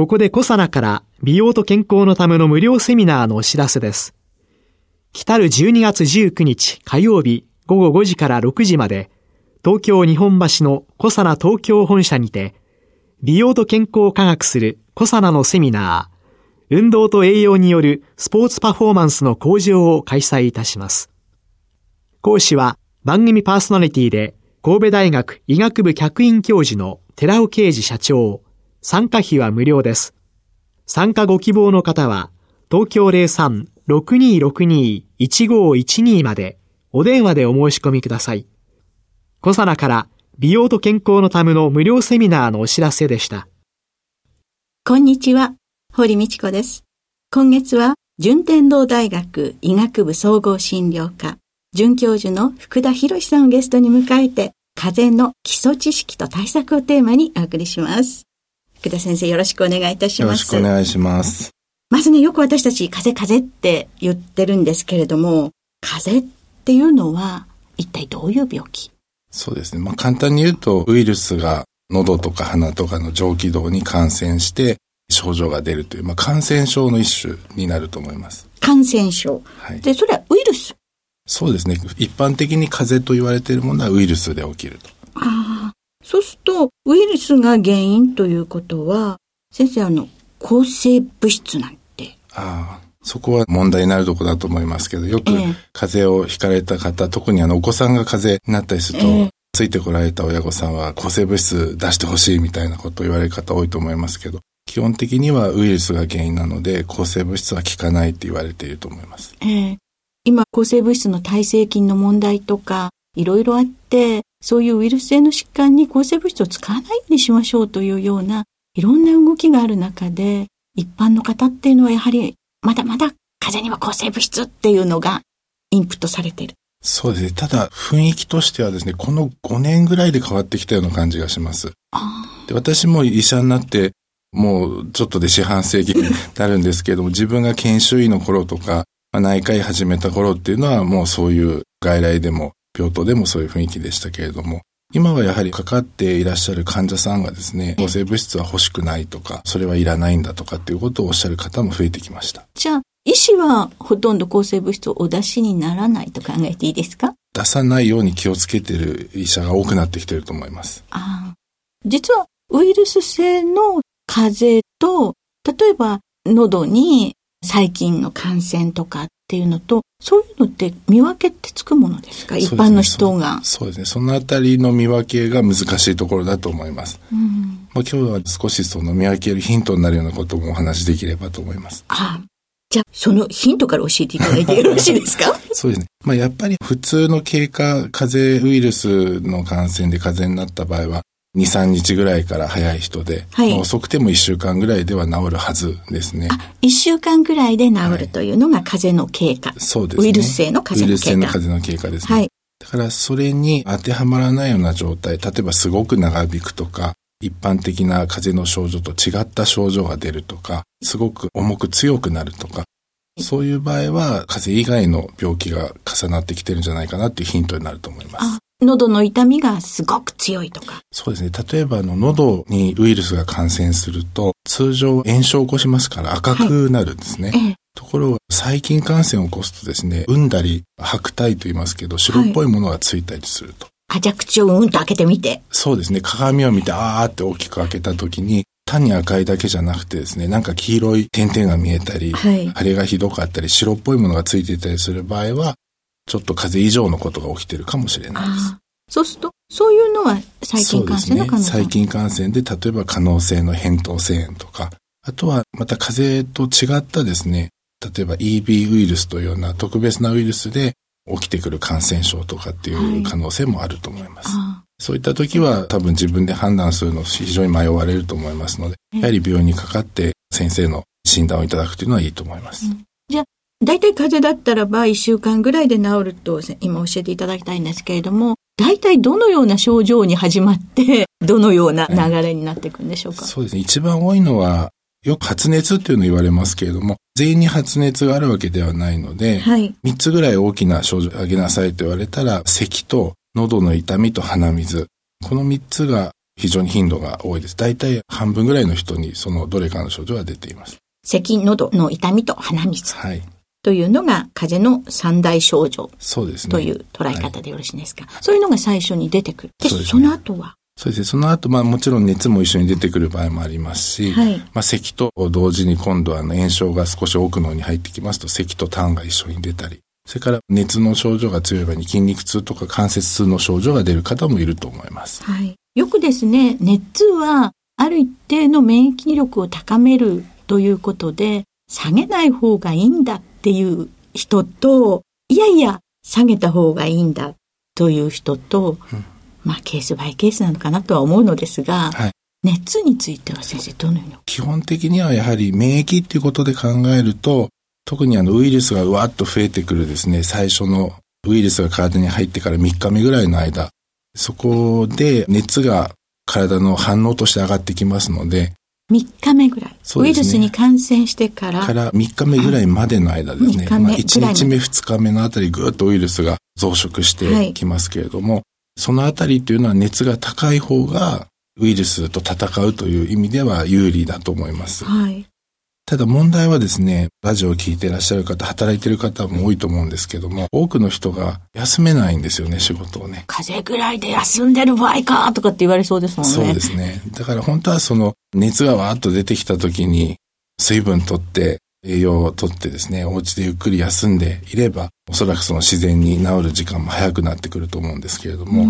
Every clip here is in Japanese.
ここでコサナから美容と健康のための無料セミナーのお知らせです来る12月19日火曜日午後5時から6時まで東京日本橋のコサナ東京本社にて美容と健康を科学するコサナのセミナー運動と栄養によるスポーツパフォーマンスの向上を開催いたします。講師は番組パーソナリティで神戸大学医学部客員教授の寺尾啓治社長。参加費は無料です。参加ご希望の方は東京03-6262-1512までお電話でお申し込みください。小サナから美容と健康のための無料セミナーのお知らせでした。こんにちは、堀道子です。今月は順天堂大学医学部総合診療科准教授の福田博さんをゲストに迎えて、風邪の基礎知識と対策をテーマにお送りします。福田先生よろしくお願いいたします。よろしくお願いします。まずね、よく私たち風邪風邪って言ってるんですけれども、風邪っていうのは一体どういう病気？そうですね。まあ簡単に言うと、ウイルスが喉とか鼻とかの上気道に感染して症状が出るという、まあ感染症の一種になると思います。感染症。はい。で、それはウイルス？そうですね。一般的に風邪と言われているものはウイルスで起きると。ああ。そうすると、ウイルスが原因ということは、先生、あの、抗生物質なんて。ああ。そこは問題になるところだと思いますけど、よく風邪をひかれた方、えー、特にあのお子さんが風邪になったりすると、えー、ついてこられた親御さんは抗生物質出してほしいみたいなことを言われる方多いと思いますけど、基本的にはウイルスが原因なので、抗生物質は効かないって言われていると思います。えー、今、抗生物質の耐性菌の問題とか、いろいろあって、そういうウイルス性の疾患に抗生物質を使わないようにしましょうというような、いろんな動きがある中で、一般の方っていうのはやはり、まだまだ風邪には抗生物質っていうのがインプットされている。そうですね。ただ、雰囲気としてはですね、この5年ぐらいで変わってきたような感じがします。で私も医者になって、もうちょっとで四半世紀に なるんですけども、自分が研修医の頃とか、まあ、内科医始めた頃っていうのはもうそういう外来でも病棟でもそういう雰囲気でしたけれども、今はやはりかかっていらっしゃる患者さんがですね、抗生物質は欲しくないとか、それはいらないんだとかっていうことをおっしゃる方も増えてきました。じゃあ、医師はほとんど抗生物質をお出しにならないと考えていいですか？出さないように気をつけている医者が多くなってきていると思います。ああ。実はウイルス性の風邪と、例えば喉に細菌の感染とかっていうのと、そういうのって見分けってつくものですか、一般の人がそうですね。そのあたりの見分けが難しいところだと思います。うん、まあ、今日は少しその見分けるヒントになるようなこともお話しできればと思います。あじゃあ、そのヒントから教えていただいてよろしいですか？そうですね。まあ、やっぱり普通の経過、風邪ウイルスの感染で風邪になった場合は、2、3日ぐらいから早い人で、はい、遅くても1週間ぐらいでは治るはずですね。あ、1週間ぐらいで治るというのが風邪の経過。はい、そうですね。ウイルス性の風邪の経過。ウイルス性の風邪の経過ですね。はい。だからそれに当てはまらないような状態、例えばすごく長引くとか、一般的な風邪の症状と違った症状が出るとか、すごく重く強くなるとか、そういう場合は風邪以外の病気が重なってきてるんじゃないかなっていうヒントになると思います。喉の痛みがすごく強いとか。そうですね。例えば、あの、喉にウイルスが感染すると、通常炎症を起こしますから赤くなるんですね。はいええ、ところが、細菌感染を起こすとですね、うんだり、白体と言いますけど、白っぽいものがついたりすると。はい、あ、じゃあ口をうんと開けてみて。そうですね。鏡を見て、あーって大きく開けた時に、単に赤いだけじゃなくてですね、なんか黄色い点々が見えたり、はい、腫れがひどかったり、白っぽいものがついていたりする場合は、ちょっと風邪以上のことが起きてるかもしれないです。そうすると、そういうのは細菌感染の可能性、ね、細菌感染で、例えば可能性の扁桃腺炎とか、あとはまた風邪と違ったですね、例えば EB ウイルスというような特別なウイルスで起きてくる感染症とかっていう可能性もあると思います。はい、そういった時は多分自分で判断するの非常に迷われると思いますので、やはり病院にかかって先生の診断をいただくというのはいいと思います。うん、じゃあ、大体風邪だったらば1週間ぐらいで治ると今教えていただきたいんですけれども、大体どのような症状に始まって、どのような流れになっていくんでしょうか、はい、そうですね。一番多いのは、よく発熱っていうの言われますけれども、全員に発熱があるわけではないので、はい、3つぐらい大きな症状を挙げなさいと言われたら、咳と喉の痛みと鼻水。この3つが非常に頻度が多いです。大体半分ぐらいの人にそのどれかの症状が出ています。咳、喉の痛みと鼻水。はい。というのが風邪の三大症状。そうですね。という捉え方でよろしいですか？はい、そういうのが最初に出てくる。で、そ、ね、その後は？そうですね。その後、まあもちろん熱も一緒に出てくる場合もありますし、はい、まあ咳と同時に今度は炎症が少し奥のに入ってきますと、咳と痰が一緒に出たり、それから熱の症状が強い場合に筋肉痛とか関節痛の症状が出る方もいると思います。はい。よくですね、熱はある一定の免疫力を高めるということで、下げない方がいいんだっていう人と、いやいや、下げた方がいいんだという人と、うん。まあ、ケースバイケースなのかなとは思うのですが、はい、熱については先生どのように？基本的にはやはり免疫っていうことで考えると、特にあのウイルスがうわっと増えてくるですね、最初のウイルスが体に入ってから3日目ぐらいの間、そこで熱が体の反応として上がってきますので、3日目ぐらい、ね、ウイルスに感染してから。から3日目ぐらいまでの間ですね。まあ、1日目、2日目のあたりぐっとウイルスが増殖してきますけれども、はい、そのあたりっていうのは熱が高い方がウイルスと戦うという意味では有利だと思います。はい。ただ問題はですね、ラジオを聴いていらっしゃる方、働いている方も多いと思うんですけども、多くの人が休めないんですよね、仕事をね。風邪ぐらいで休んでる場合かとかって言われそうですもんね。そうですね。だから本当はその熱がわーっと出てきた時に水分取って栄養をとってですね、お家でゆっくり休んでいれば、おそらくその自然に治る時間も早くなってくると思うんですけれども、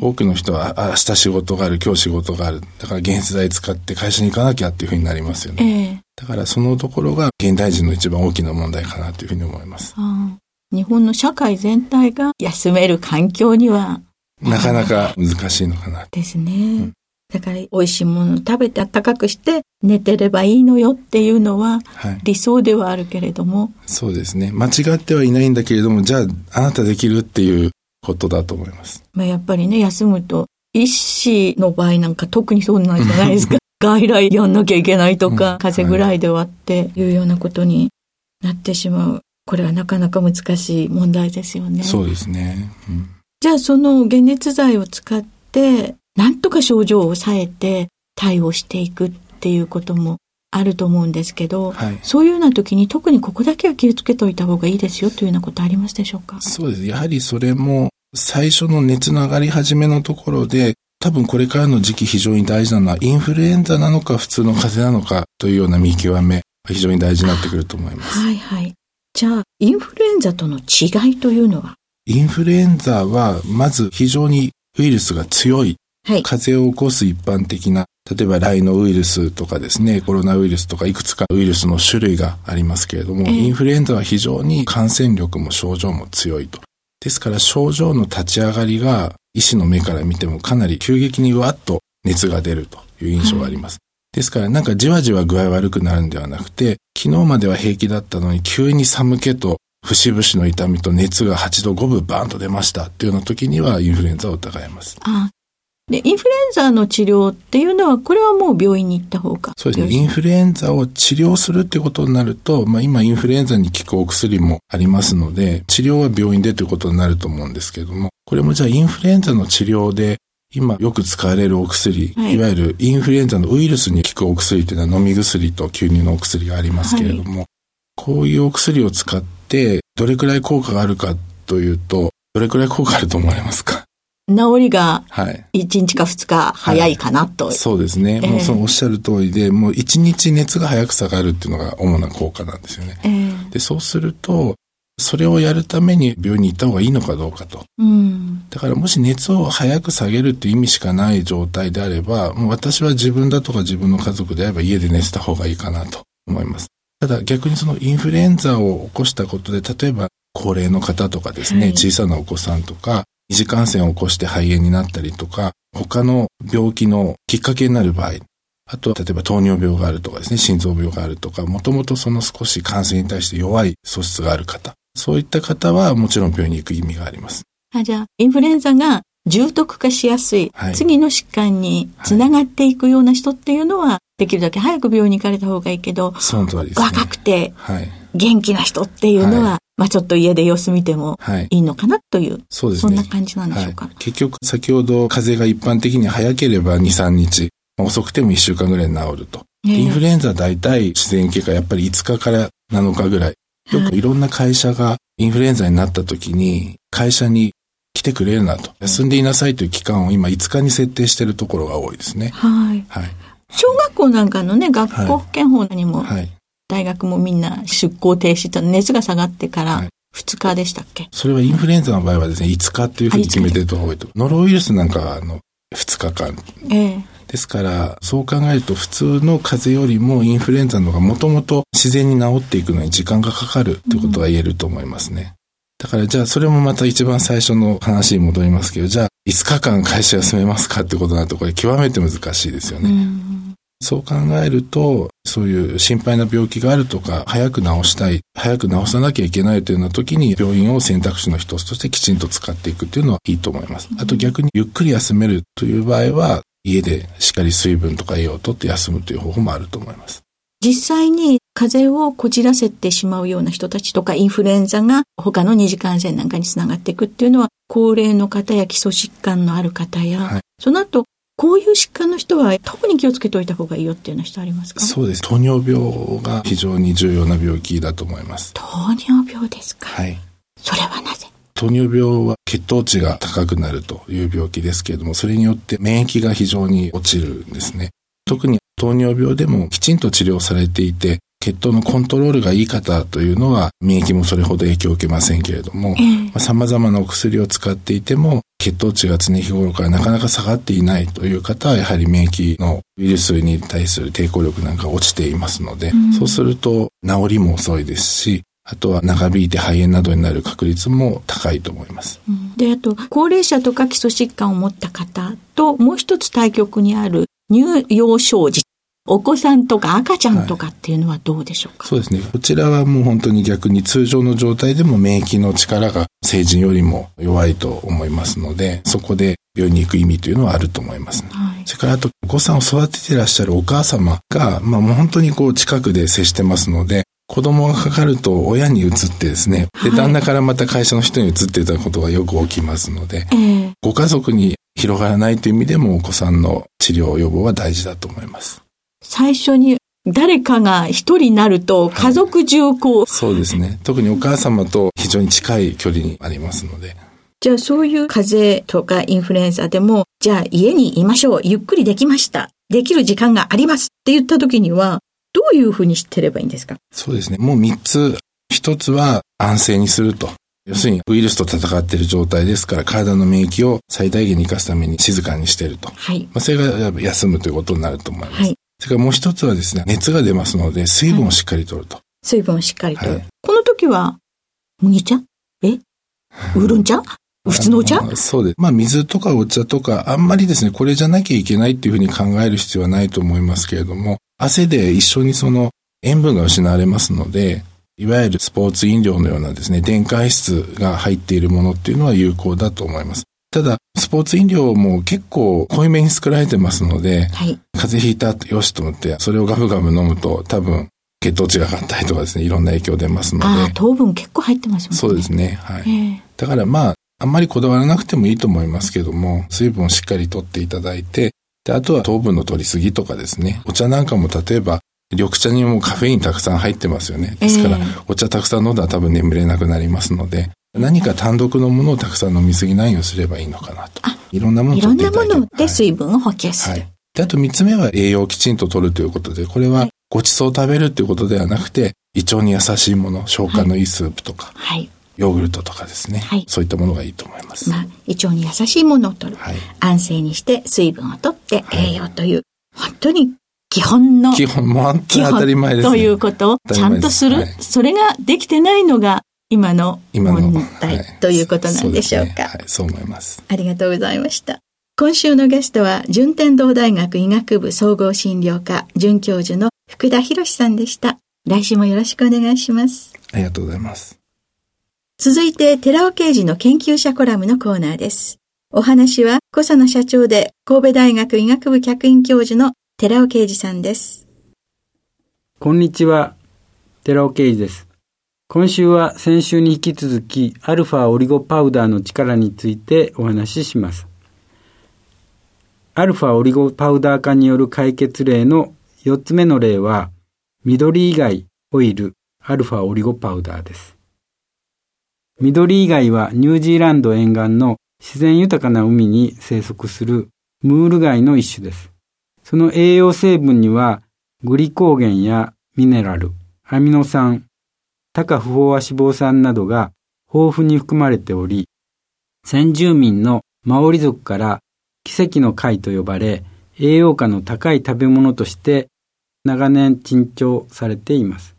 多くの人は明日仕事がある、今日仕事がある、だから原発代使って会社に行かなきゃっていうふうになりますよね。えー、だからそのところが現代人の一番大きな問題かなというふうに思います。日本の社会全体が休める環境にはなかなか難しいのかな。ですね。うんだから美味しいものを食べて暖かくして寝てればいいのよっていうのは理想ではあるけれども、はい、そうですね。間違ってはいないんだけれども、じゃああなたできるっていうことだと思います。まあやっぱりね、休むと、医師の場合なんか特にそうなんじゃないですか。外来やんなきゃいけないとか、うん、風邪ぐらいで終わっていうようなことになってしまう。これはなかなか難しい問題ですよね。そうですね。うん、じゃあその解熱剤を使ってなんとか症状を抑えて対応していくっていうこともあると思うんですけど、はい、そういうような時に特にここだけは気をつけておいた方がいいですよというようなことありますでしょうか？そうです。やはりそれも最初の熱の上がり始めのところで多分これからの時期非常に大事なのはインフルエンザなのか普通の風邪なのかというような見極め非常に大事になってくると思います。はいはい。じゃあ、インフルエンザとの違いというのは？インフルエンザはまず非常にウイルスが強いはい、風邪を起こす一般的な、例えばライノウイルスとかですね、コロナウイルスとかいくつかウイルスの種類がありますけれども、えー、インフルエンザは非常に感染力も症状も強いと。ですから症状の立ち上がりが医師の目から見てもかなり急激にわっと熱が出るという印象があります。はい、ですからなんかじわじわ具合悪くなるんではなくて、昨日までは平気だったのに急に寒気と節々の痛みと熱が8度5分バーンと出ましたっていうような時にはインフルエンザを疑います。あで、インフルエンザの治療っていうのは、これはもう病院に行った方がそうですね。インフルエンザを治療するってことになると、まあ今インフルエンザに効くお薬もありますので、治療は病院でということになると思うんですけども、これもじゃあインフルエンザの治療で、今よく使われるお薬、はい、いわゆるインフルエンザのウイルスに効くお薬というのは飲み薬と吸入のお薬がありますけれども、はい、こういうお薬を使ってどれくらい効果があるかというと、どれくらい効果あると思われますか？治りが1日か2日早いかなと。はいはい、そうですね。えー、もうそのおっしゃる通りで、もう1日熱が早く下がるっていうのが主な効果なんですよね。えー、で、そうすると、それをやるために病院に行った方がいいのかどうかと。うん、だからもし熱を早く下げるっていう意味しかない状態であれば、もう私は自分だとか自分の家族であれば家で寝てた方がいいかなと思います。ただ逆にそのインフルエンザを起こしたことで、例えば高齢の方とかですね、はい、小さなお子さんとか、二次感染を起こして肺炎になったりとか、他の病気のきっかけになる場合、あとは例えば糖尿病があるとかですね、心臓病があるとか、もともとその少し感染に対して弱い素質がある方、そういった方はもちろん病院に行く意味があります。あじゃあ、インフルエンザが重篤化しやすい、はい、次の疾患につながっていくような人っていうのは、はい、できるだけ早く病院に行かれた方がいいけど、その通りです、ね、若くて、元気な人っていうのは、はい、まあちょっと家で様子見てもいいのかなという、そうですね。そんな感じなんでしょうか。結局、先ほど風邪が一般的に早ければ2、3日、遅くても1週間ぐらいに治ると。インフルエンザ大体自然経過やっぱり5日から7日ぐらい。よくいろんな会社がインフルエンザになった時に会社に来てくれるなと。休んでいなさいという期間を今5日に設定しているところが多いですね。はい。はい。小学校なんかのね、学校保健法にも、はい、大学もみんな出校停止と熱が下がってから2日でしたっけ、それはインフルエンザの場合はですね、5日っていうふうに決めてると多いと。ノロウイルスなんかはあの2日間。ええですから、そう考えると普通の風邪よりもインフルエンザの方がもともと自然に治っていくのに時間がかかるってことは言えると思いますね。だからじゃあそれもまた一番最初の話に戻りますけど、じゃあ5日間会社休めますかってことになるとこれ極めて難しいですよね。そう考えると、そういう心配な病気があるとか、早く治したい、早く治さなきゃいけないというような時に、病院を選択肢の一つとしてきちんと使っていくっていうのはいいと思います。あと逆にゆっくり休めるという場合は、家でしっかり水分とか栄養をとって休むという方法もあると思います。実際に風邪をこじらせてしまうような人たちとかインフルエンザが他の二次感染なんかにつながっていくっていうのは高齢の方や基礎疾患のある方や、はい、その後こういう疾患の人は特に気をつけておいた方がいいよっていうような人ありますか？そうです。糖尿病が非常に重要な病気だと思います。糖尿病ですか？はい。それはなぜ？糖尿病は血糖値が高くなるという病気ですけれども、それによって免疫が非常に落ちるんですね。特に糖尿病でもきちんと治療されていて、血糖のコントロールがいい方というのは免疫もそれほど影響を受けませんけれども、様々なお薬を使っていても血糖値が常日頃からなかなか下がっていないという方はやはり免疫のウイルスに対する抵抗力なんか落ちていますので、うん、そうすると治りも遅いですし、あとは長引いて肺炎などになる確率も高いと思います。で、あと、高齢者とか基礎疾患を持った方と、もう一つ対極にある乳幼少児お子さんとか赤ちゃんとかっていうのはどうでしょうか、はい、そうですね。こちらはもう本当に逆に通常の状態でも免疫の力が成人よりも弱いと思いますので、そこで病院に行く意味というのはあると思いますね。はい、それからあと、お子さんを育てていらっしゃるお母様が、まあもう本当にこう近くで接してますので、子供がかかると親に移ってですね、で、旦那からまた会社の人に移ってたことがよく起きますので、ご家族に広がらないという意味でもお子さんの治療予防は大事だと思います。最初に誰かが一人になると家族中こう、はい、そうですね。特にお母様と非常に近い距離にありますので。じゃあそういう風邪とかインフルエンザでも、じゃあ家にいましょう。ゆっくりできました。できる時間がありますって言った時には、どういうふうに知ってればいいんですか？そうですね。もう三つ。一つは安静にすると。要するにウイルスと戦っている状態ですから体の免疫を最大限に生かすために静かにしていると。はい。まあ、それが休むということになると思います。はい。それからもう一つはですね、熱が出ますので、水分をしっかりとると。水分をしっかりとる。はい、この時は、麦茶？え？ウーロン茶？普通のお茶？そうです。まあ、水とかお茶とか、あんまりですね、これじゃなきゃいけないっていうふうに考える必要はないと思いますけれども、汗で一緒にその塩分が失われますので、いわゆるスポーツ飲料のようなですね、電解質が入っているものっていうのは有効だと思います。ただ、スポーツ飲料も結構濃いめに作られてますので、はい、風邪ひいたよしと思って、それをガブガブ飲むと多分血糖値が上がったりとかですね、いろんな影響出ますので。糖分結構入ってますもんね。そうですね。はい。だからまあ、あんまりこだわらなくてもいいと思いますけども、水分をしっかりとっていただいて、で、あとは糖分の取りすぎとかですね、お茶なんかも例えば、緑茶にもカフェインたくさん入ってますよね。ですから、お茶たくさん飲んだら多分眠れなくなりますので、何か単独のものをたくさん飲みすぎないようにすればいいのかなと。いろんなものをいろんなもので水分を補給する。はい。で、あと三つ目は栄養をきちんと取るということで、これはごちそうを食べるということではなくて、胃腸に優しいもの、消化のいいスープとか、はい。ヨーグルトとかですね。はい。そういったものがいいと思います。まあ、胃腸に優しいものを取る。はい。安静にして水分を取って栄養という、はい、本当に基本の。基本、もう本当に当たり前です、ね、ということをちゃんとする。はい、それができてないのが今の問題ということなんでしょうか。はい、そう思います。ありがとうございました。今週のゲストは、順天堂大学医学部総合診療科准教授の福田博さんでした。来週もよろしくお願いします。ありがとうございます。続いて、寺尾刑事の研究者コラムのコーナーです。お話は、小佐野社長で神戸大学医学部客員教授の寺尾啓二さんです。こんにちは、寺尾啓二です。今週は先週に引き続き、アルファオリゴパウダーの力についてお話しします。アルファオリゴパウダー化による解決例の4つ目の例は、緑以外オイルアルファオリゴパウダーです。緑以外はニュージーランド沿岸の自然豊かな海に生息するムール貝の一種です。その栄養成分にはグリコーゲンやミネラル、アミノ酸、高不飽和脂肪酸などが豊富に含まれており、先住民のマオリ族から奇跡の貝と呼ばれ、栄養価の高い食べ物として長年珍重されています。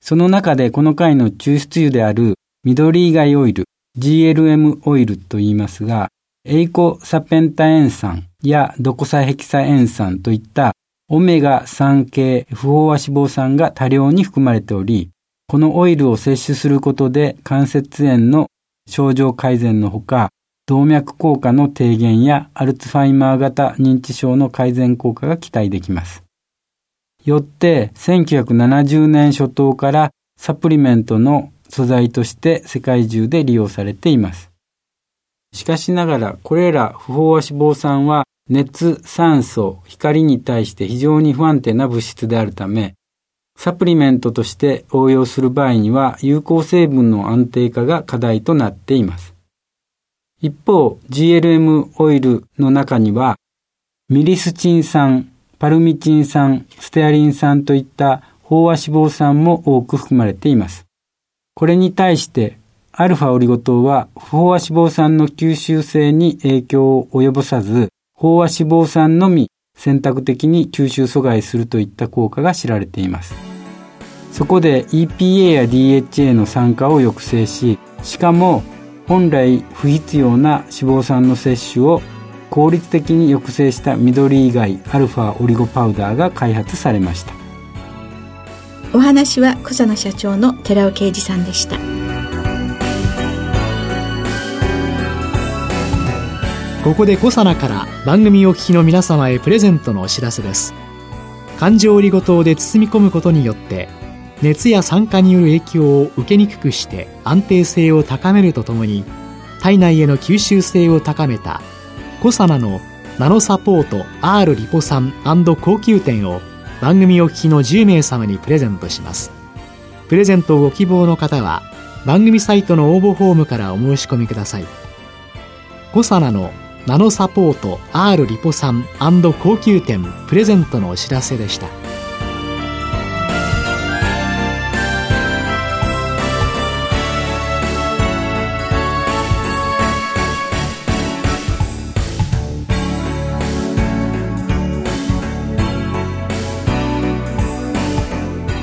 その中でこの貝の抽出油である緑以外オイル、GLM オイルと言いますが、エイコサペンタエン酸やドコサヘキサエン酸といったオメガ3系不飽和脂肪酸が多量に含まれており、このオイルを摂取することで関節炎の症状改善のほか、動脈硬化の低減やアルツハイマー型認知症の改善効果が期待できます。よって1970年初頭からサプリメントの素材として世界中で利用されています。しかしながらこれら不飽和脂肪酸は熱、酸素、光に対して非常に不安定な物質であるため、サプリメントとして応用する場合には有効成分の安定化が課題となっています。一方、GLM オイルの中には、ミリスチン酸、パルミチン酸、ステアリン酸といった飽和脂肪酸も多く含まれています。これに対して、アルファオリゴ糖は不飽和脂肪酸の吸収性に影響を及ぼさず、飽和脂肪酸のみ選択的に吸収阻害するといった効果が知られています。そこで EPA や DHA の酸化を抑制し、しかも本来不必要な脂肪酸の摂取を効率的に抑制した緑以外アルファオリゴパウダーが開発されました。お話は小佐野社長の寺尾啓二さんでした。ここで小佐奈から番組お聞きの皆様へプレゼントのお知らせです。環状オリゴ糖で包み込むことによって熱や酸化による影響を受けにくくして安定性を高めるとともに体内への吸収性を高めたコサナのナノサポート R リポ酸高級店を番組お聞きの10名様にプレゼントしますプレゼントをご希望の方は番組サイトの応募フォームからお申し込みくださいコサナのナノサポート R リポ酸高級店プレゼントのお知らせでした。